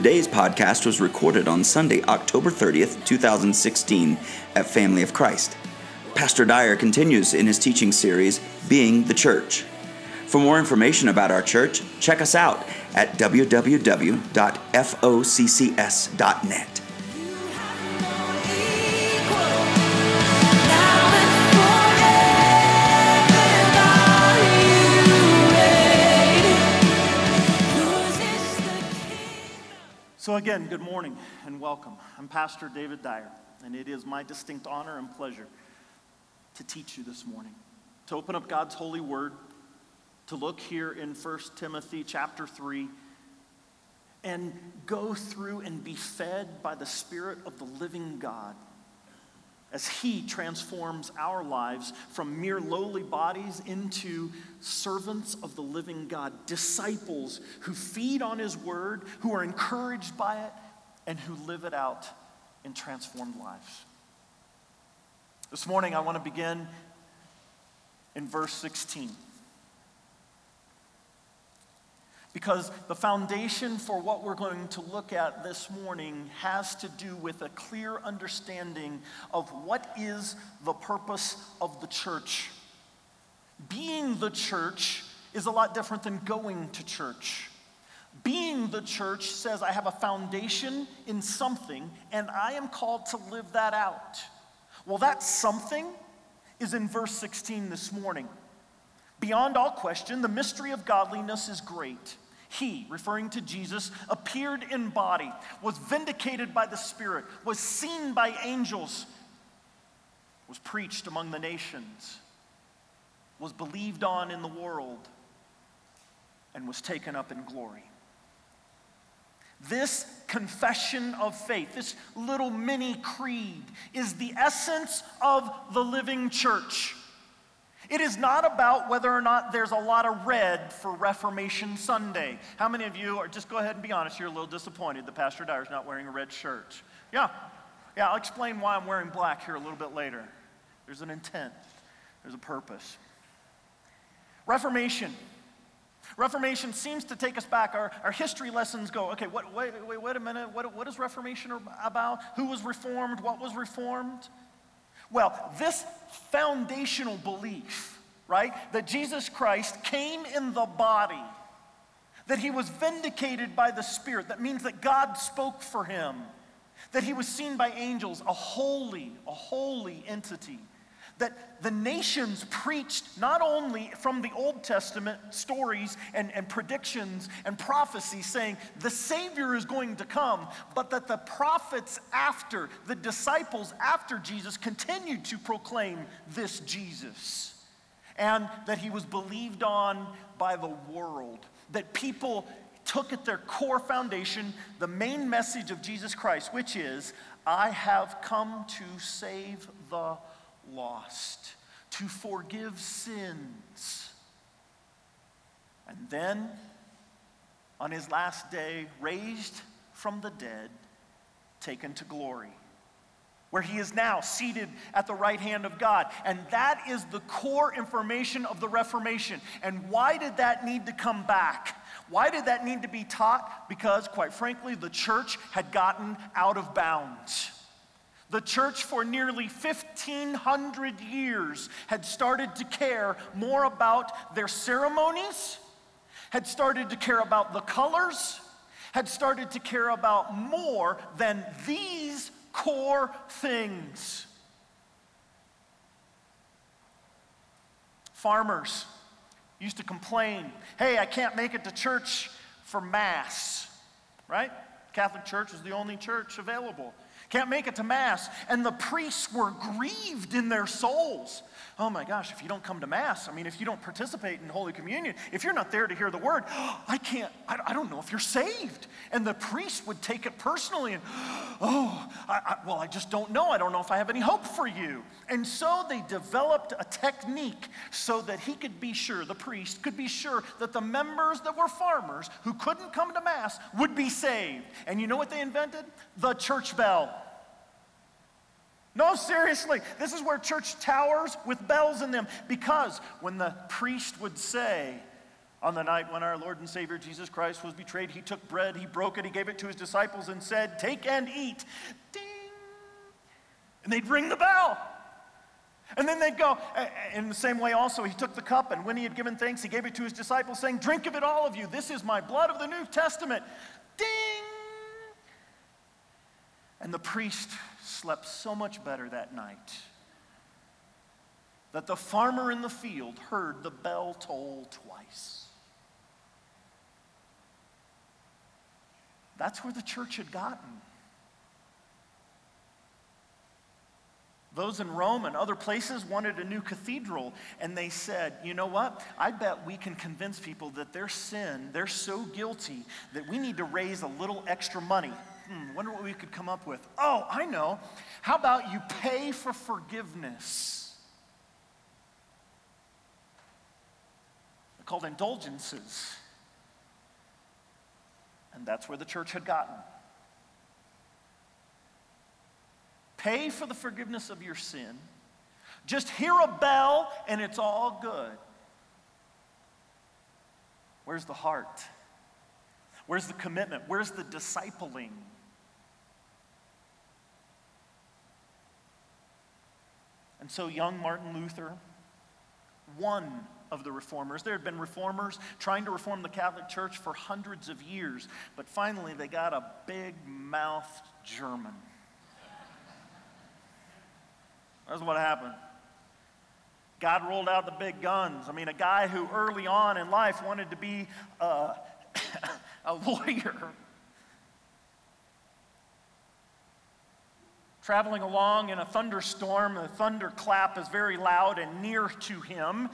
Today's podcast was recorded on Sunday, October 30th, 2016, at Family of Christ. Pastor Dyer continues in his teaching series, Being the Church. For more information about our church, check us out at www.foccs.net. So, again, good morning and welcome. I'm Pastor David Dyer, and it is my distinct honor and pleasure to teach you this morning, to open up God's holy word, to look here in 1 Timothy chapter 3, and go through and be fed by the Spirit of the living God as He transforms our lives from mere lowly bodies into servants of the living God, disciples who feed on His word, who are encouraged by it, and who live it out in transformed lives. This morning, I want to begin in verse 16. Because the foundation for what we're going to look at this morning has to do with a clear understanding of what is the purpose of the church. Being the church is a lot different than going to church. Being the church says, I have a foundation in something, and I am called to live that out. Well, that something is in verse 16 this morning. Beyond all question, the mystery of godliness is great. He, referring to Jesus, appeared in body, was vindicated by the Spirit, was seen by angels, was preached among the nations, was believed on in the world, and was taken up in glory. This confession of faith, this little mini creed, is the essence of the living church. It is not about whether or not there's a lot of red for Reformation Sunday. How many of you are, just go ahead and be honest, you're a little disappointed that Pastor Dyer's not wearing a red shirt? Yeah. Yeah, I'll explain why I'm wearing black here a little bit later. There's an intent, there's a purpose. Reformation. Reformation seems to take us back. Our, our history lessons go, okay, what, wait, wait, wait a minute. What, what is Reformation about? Who was reformed? What was reformed? Well, this foundational belief, right, that Jesus Christ came in the body, that he was vindicated by the Spirit, that means that God spoke for him, that he was seen by angels, a holy, a holy entity that the nations preached not only from the Old Testament stories and, and predictions and prophecies saying the Savior is going to come, but that the prophets after, the disciples after Jesus, continued to proclaim this Jesus. And that he was believed on by the world. That people took at their core foundation the main message of Jesus Christ, which is, I have come to save the lost, to forgive sins. And then, on his last day, raised from the dead, taken to glory, where he is now seated at the right hand of God. And that is the core information of the Reformation. And why did that need to come back? Why did that need to be taught? Because, quite frankly, the church had gotten out of bounds. The church, for nearly 1,500 years, had started to care more about their ceremonies, had started to care about the colors, had started to care about more than these core things. Farmers used to complain hey, I can't make it to church for Mass, right? Catholic Church was the only church available can't make it to Mass. And the priests were grieved in their souls. Oh my gosh, if you don't come to Mass, I mean, if you don't participate in Holy Communion, if you're not there to hear the word, I can't, I, I don't know if you're saved. And the priest would take it personally and, oh, I, I, well, I just don't know. I don't know if I have any hope for you. And so they developed a technique so that he could be sure, the priest could be sure that the members that were farmers who couldn't come to Mass would be saved. And you know what they invented? The church bell. No, seriously, this is where church towers with bells in them because when the priest would say, On the night when our Lord and Savior Jesus Christ was betrayed, he took bread, he broke it, he gave it to his disciples, and said, Take and eat. Ding! And they'd ring the bell. And then they'd go, in the same way also, he took the cup, and when he had given thanks, he gave it to his disciples, saying, Drink of it, all of you. This is my blood of the New Testament. Ding! And the priest slept so much better that night that the farmer in the field heard the bell toll twice. That's where the church had gotten. Those in Rome and other places wanted a new cathedral, and they said, You know what? I bet we can convince people that their sin, they're so guilty that we need to raise a little extra money. Hmm, wonder what we could come up with. Oh, I know. How about you pay for forgiveness? They're called indulgences. And that's where the church had gotten. Pay for the forgiveness of your sin. Just hear a bell and it's all good. Where's the heart? Where's the commitment? Where's the discipling? And so, young Martin Luther, one of the reformers, there had been reformers trying to reform the Catholic Church for hundreds of years, but finally they got a big mouthed German that's what happened. God rolled out the big guns. I mean, a guy who early on in life wanted to be uh, a lawyer. Traveling along in a thunderstorm, the thunderclap is very loud and near to him.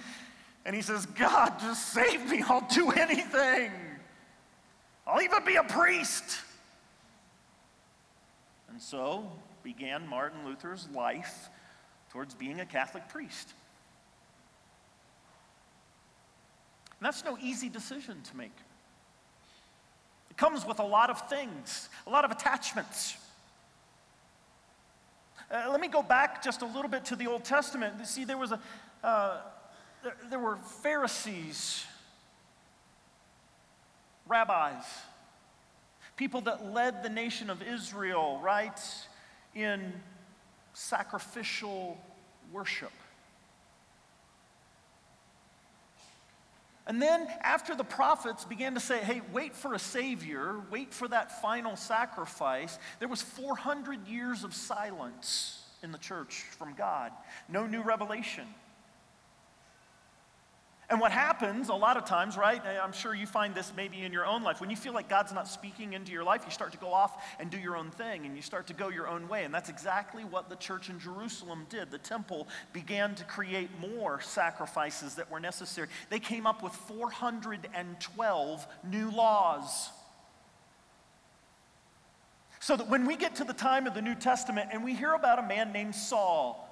And he says, God, just save me. I'll do anything. I'll even be a priest. And so began Martin Luther's life towards being a Catholic priest. And that's no easy decision to make. It comes with a lot of things, a lot of attachments. Uh, let me go back just a little bit to the Old Testament. See, there was a, uh, there, there were Pharisees, rabbis, people that led the nation of Israel, right, in sacrificial worship. And then, after the prophets began to say, hey, wait for a Savior, wait for that final sacrifice, there was 400 years of silence in the church from God. No new revelation. And what happens a lot of times, right? I'm sure you find this maybe in your own life. When you feel like God's not speaking into your life, you start to go off and do your own thing and you start to go your own way. And that's exactly what the church in Jerusalem did. The temple began to create more sacrifices that were necessary. They came up with 412 new laws. So that when we get to the time of the New Testament and we hear about a man named Saul,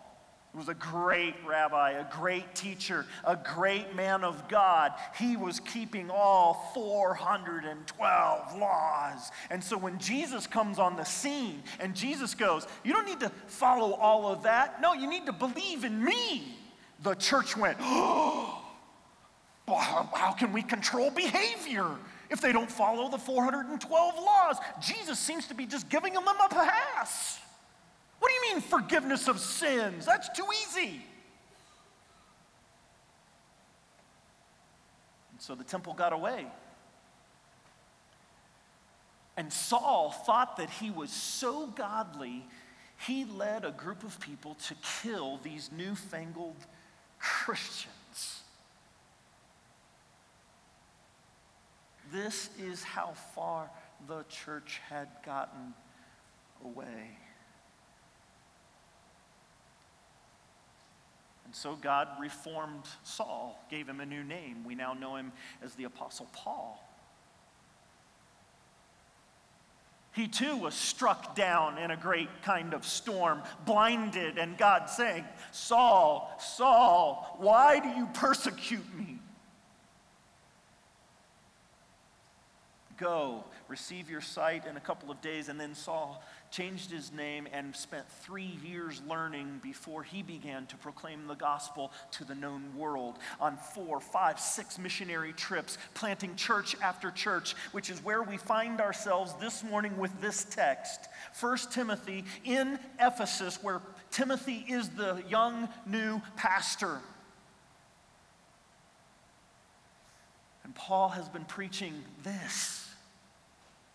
was a great rabbi, a great teacher, a great man of God. He was keeping all 412 laws. And so when Jesus comes on the scene and Jesus goes, You don't need to follow all of that. No, you need to believe in me. The church went, Oh, how can we control behavior? If they don't follow the 412 laws, Jesus seems to be just giving them a pass. What do you mean forgiveness of sins? That's too easy. And so the temple got away. And Saul thought that he was so godly, he led a group of people to kill these newfangled Christians. This is how far the church had gotten away. So God reformed Saul, gave him a new name. We now know him as the Apostle Paul. He too was struck down in a great kind of storm, blinded, and God saying, Saul, Saul, why do you persecute me? Go, receive your sight in a couple of days. And then Saul changed his name and spent three years learning before he began to proclaim the gospel to the known world on four, five, six missionary trips, planting church after church, which is where we find ourselves this morning with this text. 1 Timothy in Ephesus, where Timothy is the young new pastor. And Paul has been preaching this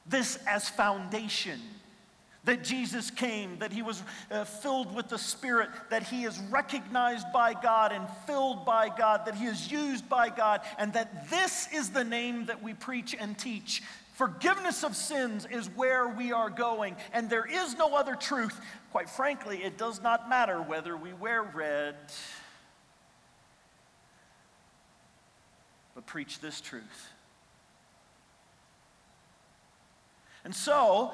this as foundation. That Jesus came, that he was uh, filled with the Spirit, that he is recognized by God and filled by God, that he is used by God, and that this is the name that we preach and teach. Forgiveness of sins is where we are going, and there is no other truth. Quite frankly, it does not matter whether we wear red, but preach this truth And so,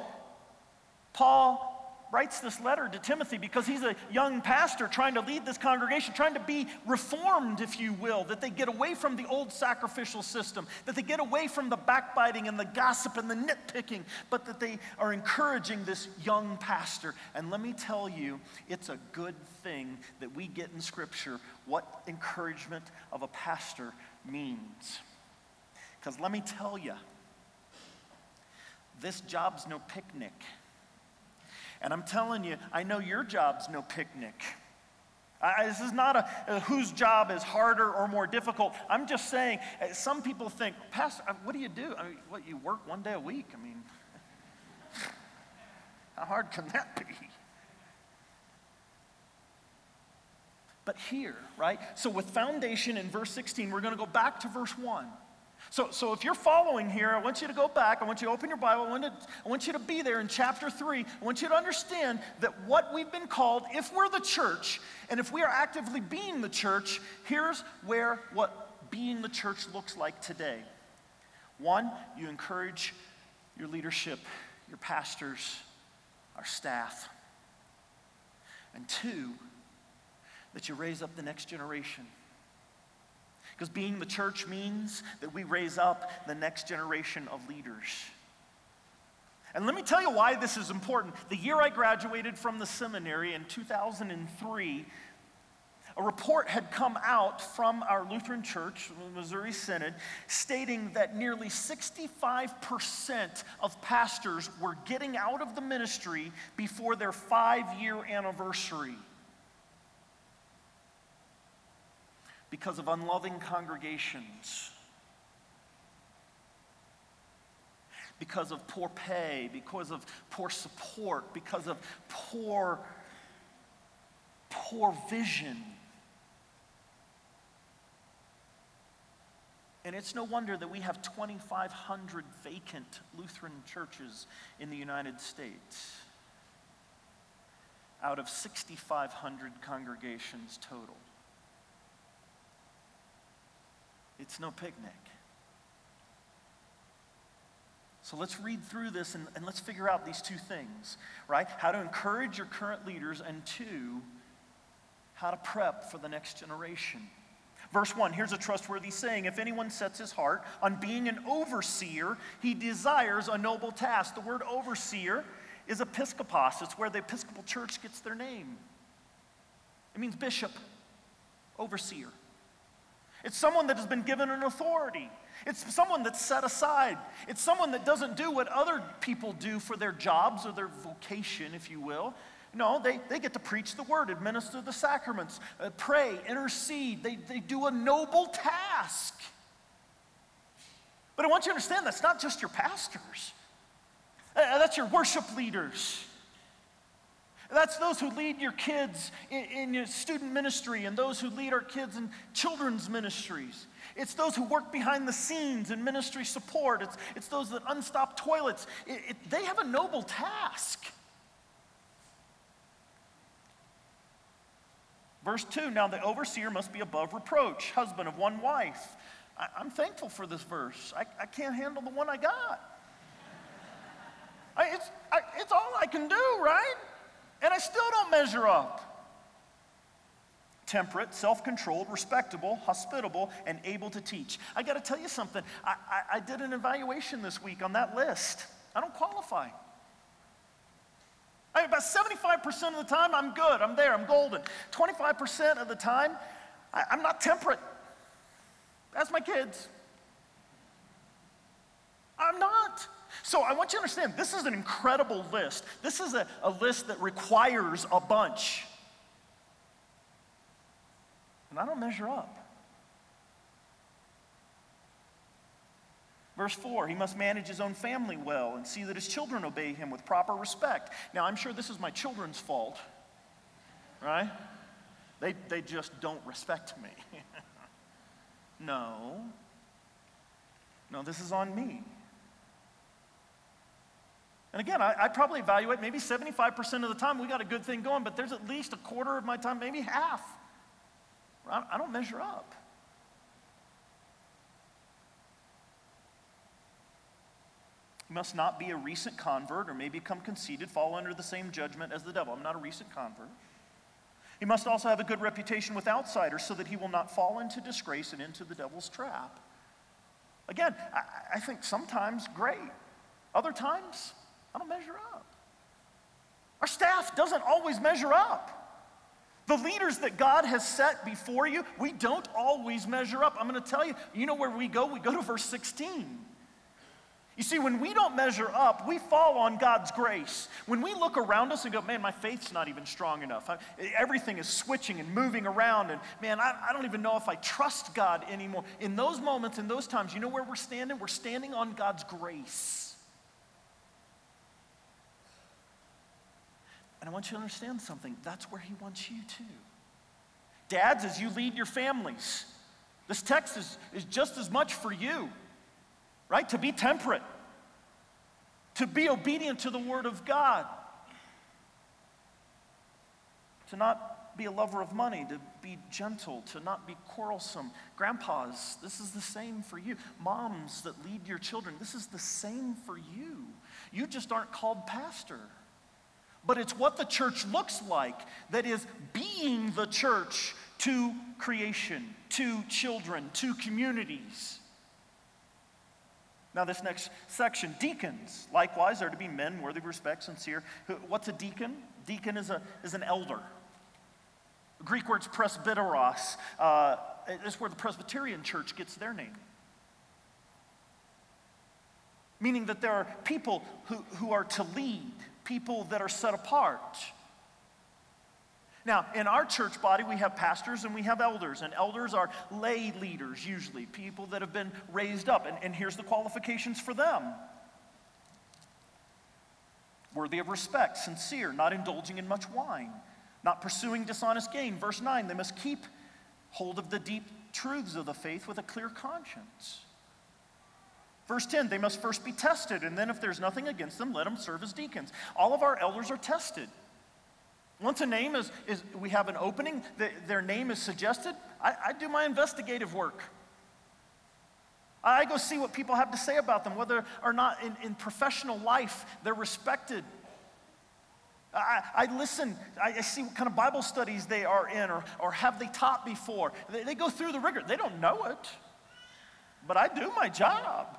Paul writes this letter to Timothy because he's a young pastor trying to lead this congregation, trying to be reformed, if you will, that they get away from the old sacrificial system, that they get away from the backbiting and the gossip and the nitpicking, but that they are encouraging this young pastor. And let me tell you, it's a good thing that we get in Scripture what encouragement of a pastor means. Because let me tell you, this job's no picnic. And I'm telling you, I know your job's no picnic. I, this is not a, a, whose job is harder or more difficult. I'm just saying, uh, some people think, Pastor, uh, what do you do? I mean, what, you work one day a week? I mean, how hard can that be? But here, right? So with foundation in verse 16, we're going to go back to verse 1. So, so if you're following here, I want you to go back. I want you to open your Bible. I want, to, I want you to be there in chapter 3. I want you to understand that what we've been called, if we're the church, and if we are actively being the church, here's where what being the church looks like today. One, you encourage your leadership, your pastors, our staff. And two, that you raise up the next generation. Because being the church means that we raise up the next generation of leaders. And let me tell you why this is important. The year I graduated from the seminary in 2003, a report had come out from our Lutheran Church, the Missouri Synod, stating that nearly 65% of pastors were getting out of the ministry before their five year anniversary. Because of unloving congregations, because of poor pay, because of poor support, because of poor, poor vision. And it's no wonder that we have 2,500 vacant Lutheran churches in the United States out of 6,500 congregations total. It's no picnic. So let's read through this and, and let's figure out these two things, right? How to encourage your current leaders, and two, how to prep for the next generation. Verse 1 here's a trustworthy saying If anyone sets his heart on being an overseer, he desires a noble task. The word overseer is episkopos, it's where the Episcopal Church gets their name. It means bishop, overseer. It's someone that has been given an authority. It's someone that's set aside. It's someone that doesn't do what other people do for their jobs or their vocation, if you will. No, they, they get to preach the word, administer the sacraments, uh, pray, intercede. They, they do a noble task. But I want you to understand that's not just your pastors, uh, that's your worship leaders. That's those who lead your kids in, in, your student ministry and those who lead our kids in children's ministries. It's those who work behind the scenes in ministry support. It's, it's those that unstop toilets. It, it, they have a noble task. Verse 2 Now the overseer must be above reproach, husband of one wife. I, am thankful for this verse. I, I can't handle the one I got. I, it's, I, it's all I can do, right? And I still don't measure up. temperate, self controlled, respectable, hospitable, and able to teach. I got to tell you something. I, I, I, did an evaluation this week on that list. I don't qualify. I mean, about 75% of the time, I'm good. I'm there. I'm golden. 25% of the time, I, I'm not temperate. That's my kids. I'm not. So I want you to understand this is an incredible list. This is a, a list that requires a bunch. And I don't measure up. Verse 4, he must manage his own family well and see that his children obey him with proper respect. Now, I'm sure this is my children's fault, right? They, they just don't respect me. no. No, this is on me. And again, I, I, probably evaluate maybe 75% of the time we got a good thing going, but there's at least a quarter of my time, maybe half. I, I don't measure up. He must not be a recent convert or may become conceited, fall under the same judgment as the devil. I'm not a recent convert. He must also have a good reputation with outsiders so that he will not fall into disgrace and into the devil's trap. Again, I, I think sometimes great, other times I don't measure up. Our staff doesn't always measure up. The leaders that God has set before you, we don't always measure up. I'm going to tell you, you know where we go? We go to verse 16. You see, when we don't measure up, we fall on God's grace. When we look around us and go, man, my faith's not even strong enough. I, everything is switching and moving around, and man, I, I don't even know if I trust God anymore. In those moments, in those times, you know where we're standing? We're standing on God's grace. And I want you to understand something. That's where He wants you to. Dads, as you lead your families, this text is, is just as much for you right? To be temperate, to be obedient to the Word of God, to not be a lover of money, to be gentle, to not be quarrelsome. Grandpas, this is the same for you. Moms that lead your children, this is the same for you. You just aren't called pastor. But it's what the church looks like that is being the church to creation, to children, to communities. Now, this next section, deacons, likewise, are to be men worthy of respect, sincere. What's a deacon? Deacon is, a, is an elder. Greek word's presbyteros. Uh, where the Presbyterian church gets their name. Meaning that there are people who, who are to lead, people that are set apart. Now, in our church body, we have pastors and we have elders, and elders are lay leaders, usually, people that have been raised up. And, and here's the qualifications for them worthy of respect, sincere, not indulging in much wine, not pursuing dishonest gain. Verse 9, they must keep hold of the deep truths of the faith with a clear conscience. Verse 10, they must first be tested, and then if there's nothing against them, let them serve as deacons. All of our elders are tested. Once a name is, is we have an opening, the, their name is suggested, I, I do my investigative work. I go see what people have to say about them, whether or not in, in professional life they're respected. I, I listen, I, I, see what kind of Bible studies they are in or, or have they taught before. They, they go through the rigor. They don't know it, but I do my job.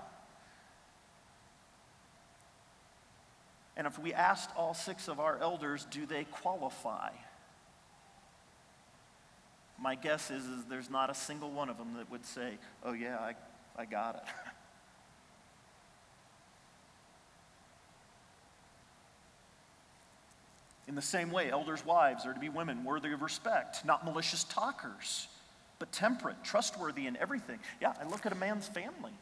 And if we asked all six of our elders, do they qualify? My guess is, is there's not a single one of them that would say, oh, yeah, I, I got it. In the same way, elders' wives are to be women worthy of respect, not malicious talkers, but temperate, trustworthy in everything. Yeah, I look at a man's family.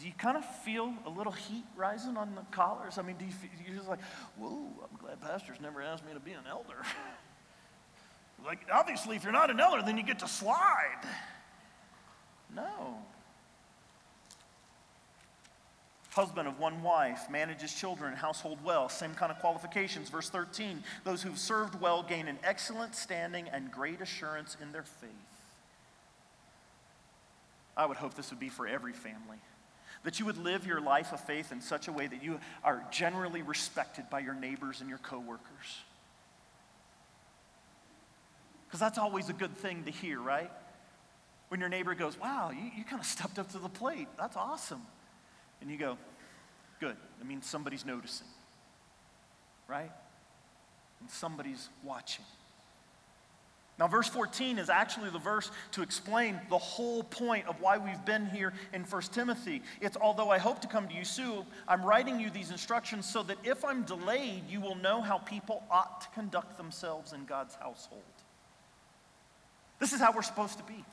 Do you kind of feel a little heat rising on the collars? I mean, do you feel, you're just like, whoa, I'm glad pastors never asked me to be an elder. like, obviously, if you're not an elder, then you get to slide. No. Husband of one wife, manages children, household well, same kind of qualifications. Verse 13 those who've served well gain an excellent standing and great assurance in their faith. I would hope this would be for every family. That you would live your life of faith in such a way that you are generally respected by your neighbors and your coworkers. Because that's always a good thing to hear, right? When your neighbor goes, Wow, you, you kind of stepped up to the plate. That's awesome. And you go, Good. It means somebody's noticing, right? And somebody's watching. Now, verse 14 is actually the verse to explain the whole point of why we've been here in 1 Timothy. It's although I hope to come to you soon, I'm writing you these instructions so that if I'm delayed, you will know how people ought to conduct themselves in God's household. This is how we're supposed to be.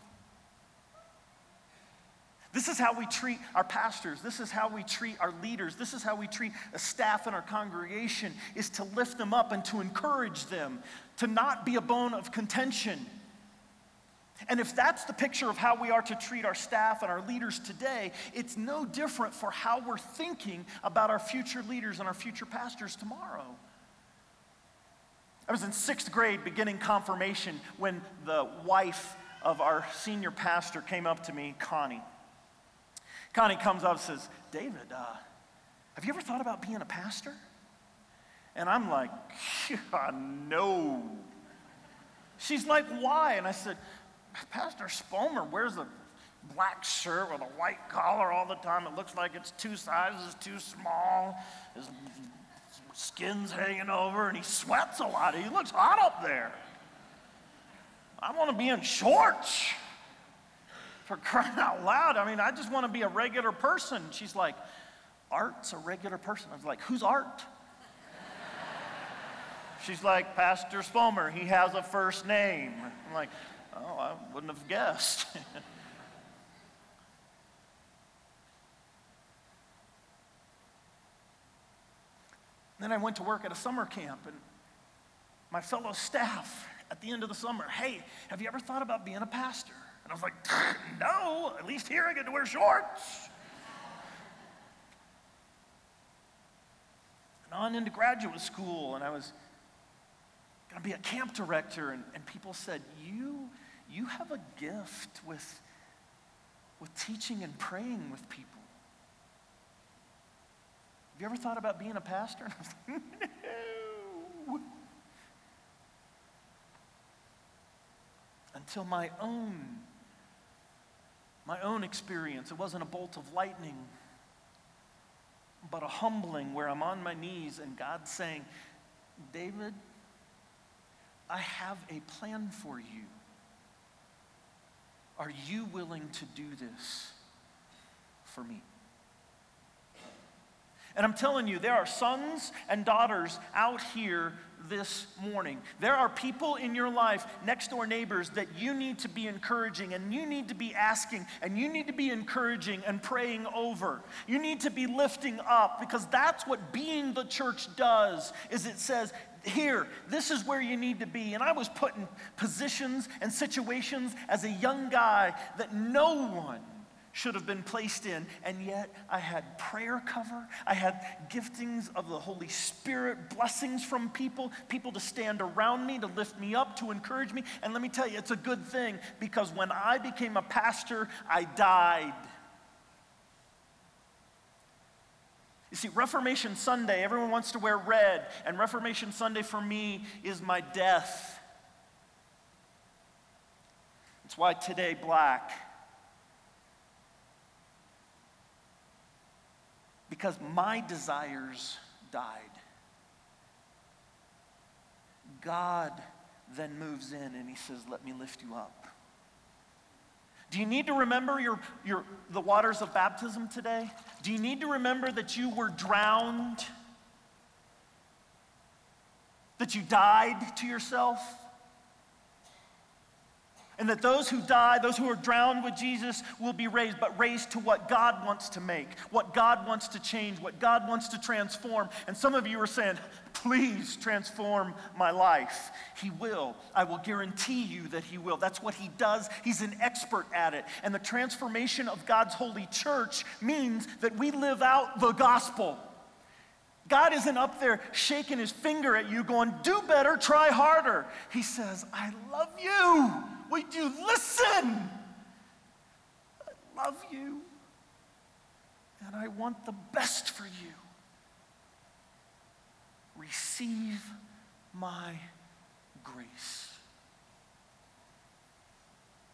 This is how we treat our pastors. This is how we treat our leaders. This is how we treat a staff in our congregation is to lift them up and to encourage them, to not be a bone of contention. And if that's the picture of how we are to treat our staff and our leaders today, it's no different for how we're thinking about our future leaders and our future pastors tomorrow. I was in sixth grade beginning confirmation when the wife of our senior pastor came up to me, Connie. Connie comes up and says, David, uh, have you ever thought about being a pastor? And I'm like, yeah, no. She's like, why? And I said, Pastor Spomer wears a black shirt with a white collar all the time. It looks like it's two sizes too small. His skin's hanging over and he sweats a lot. He looks hot up there. I want to be in shorts for crying out loud. I mean, I just want to be a regular person. She's like, Art's a regular person. I was like, Who's Art? She's like, Pastor Spomer, he has a first name. I'm like, Oh, I wouldn't have guessed. then I went to work at a summer camp, and my fellow staff at the end of the summer, hey, have you ever thought about being a pastor? And I was like, no, at least here I get to wear shorts. and on into graduate school, and I was going to be a camp director, and, and people said, you, you have a gift with, with teaching and praying with people. Have you ever thought about being a pastor? Like, no. Until my own my own experience. It wasn't a bolt of lightning, but a humbling where I'm on my knees and God's saying, David, I have a plan for you. Are you willing to do this for me? And I'm telling you, there are sons and daughters out here this morning. There are people in your life, next door neighbors, that you need to be encouraging and you need to be asking and you need to be encouraging and praying over. You need to be lifting up because that's what being the church does is it says, here, this is where you need to be. And I was put in positions and situations as a young guy that no one should have been placed in, and yet I had prayer cover. I had giftings of the Holy Spirit, blessings from people, people to stand around me, to lift me up, to encourage me. And let me tell you, it's a good thing because when I became a pastor, I died. You see, Reformation Sunday, everyone wants to wear red, and Reformation Sunday for me is my death. It's why today, black. Because my desires died. God then moves in and he says, Let me lift you up. Do you need to remember your, your, the waters of baptism today? Do you need to remember that you were drowned? That you died to yourself? And that those who die, those who are drowned with Jesus, will be raised, but raised to what God wants to make, what God wants to change, what God wants to transform. And some of you are saying, please transform my life. He will. I will guarantee you that He will. That's what He does. He's an expert at it. And the transformation of God's holy church means that we live out the gospel. God isn't up there shaking his finger at you, going, do better, try harder. He says, I love you. Would you listen? I love you. and I want the best for you. Receive my grace.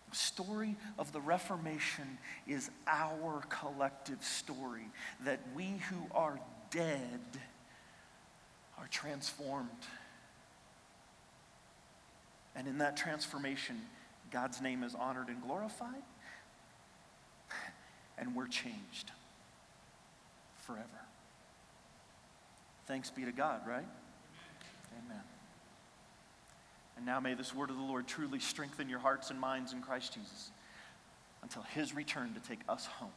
The story of the Reformation is our collective story that we who are dead are transformed. And in that transformation, God's name is honored and glorified, and we're changed forever. Thanks be to God, right? Amen. And now may this word of the Lord truly strengthen your hearts and minds in Christ Jesus until his return to take us home.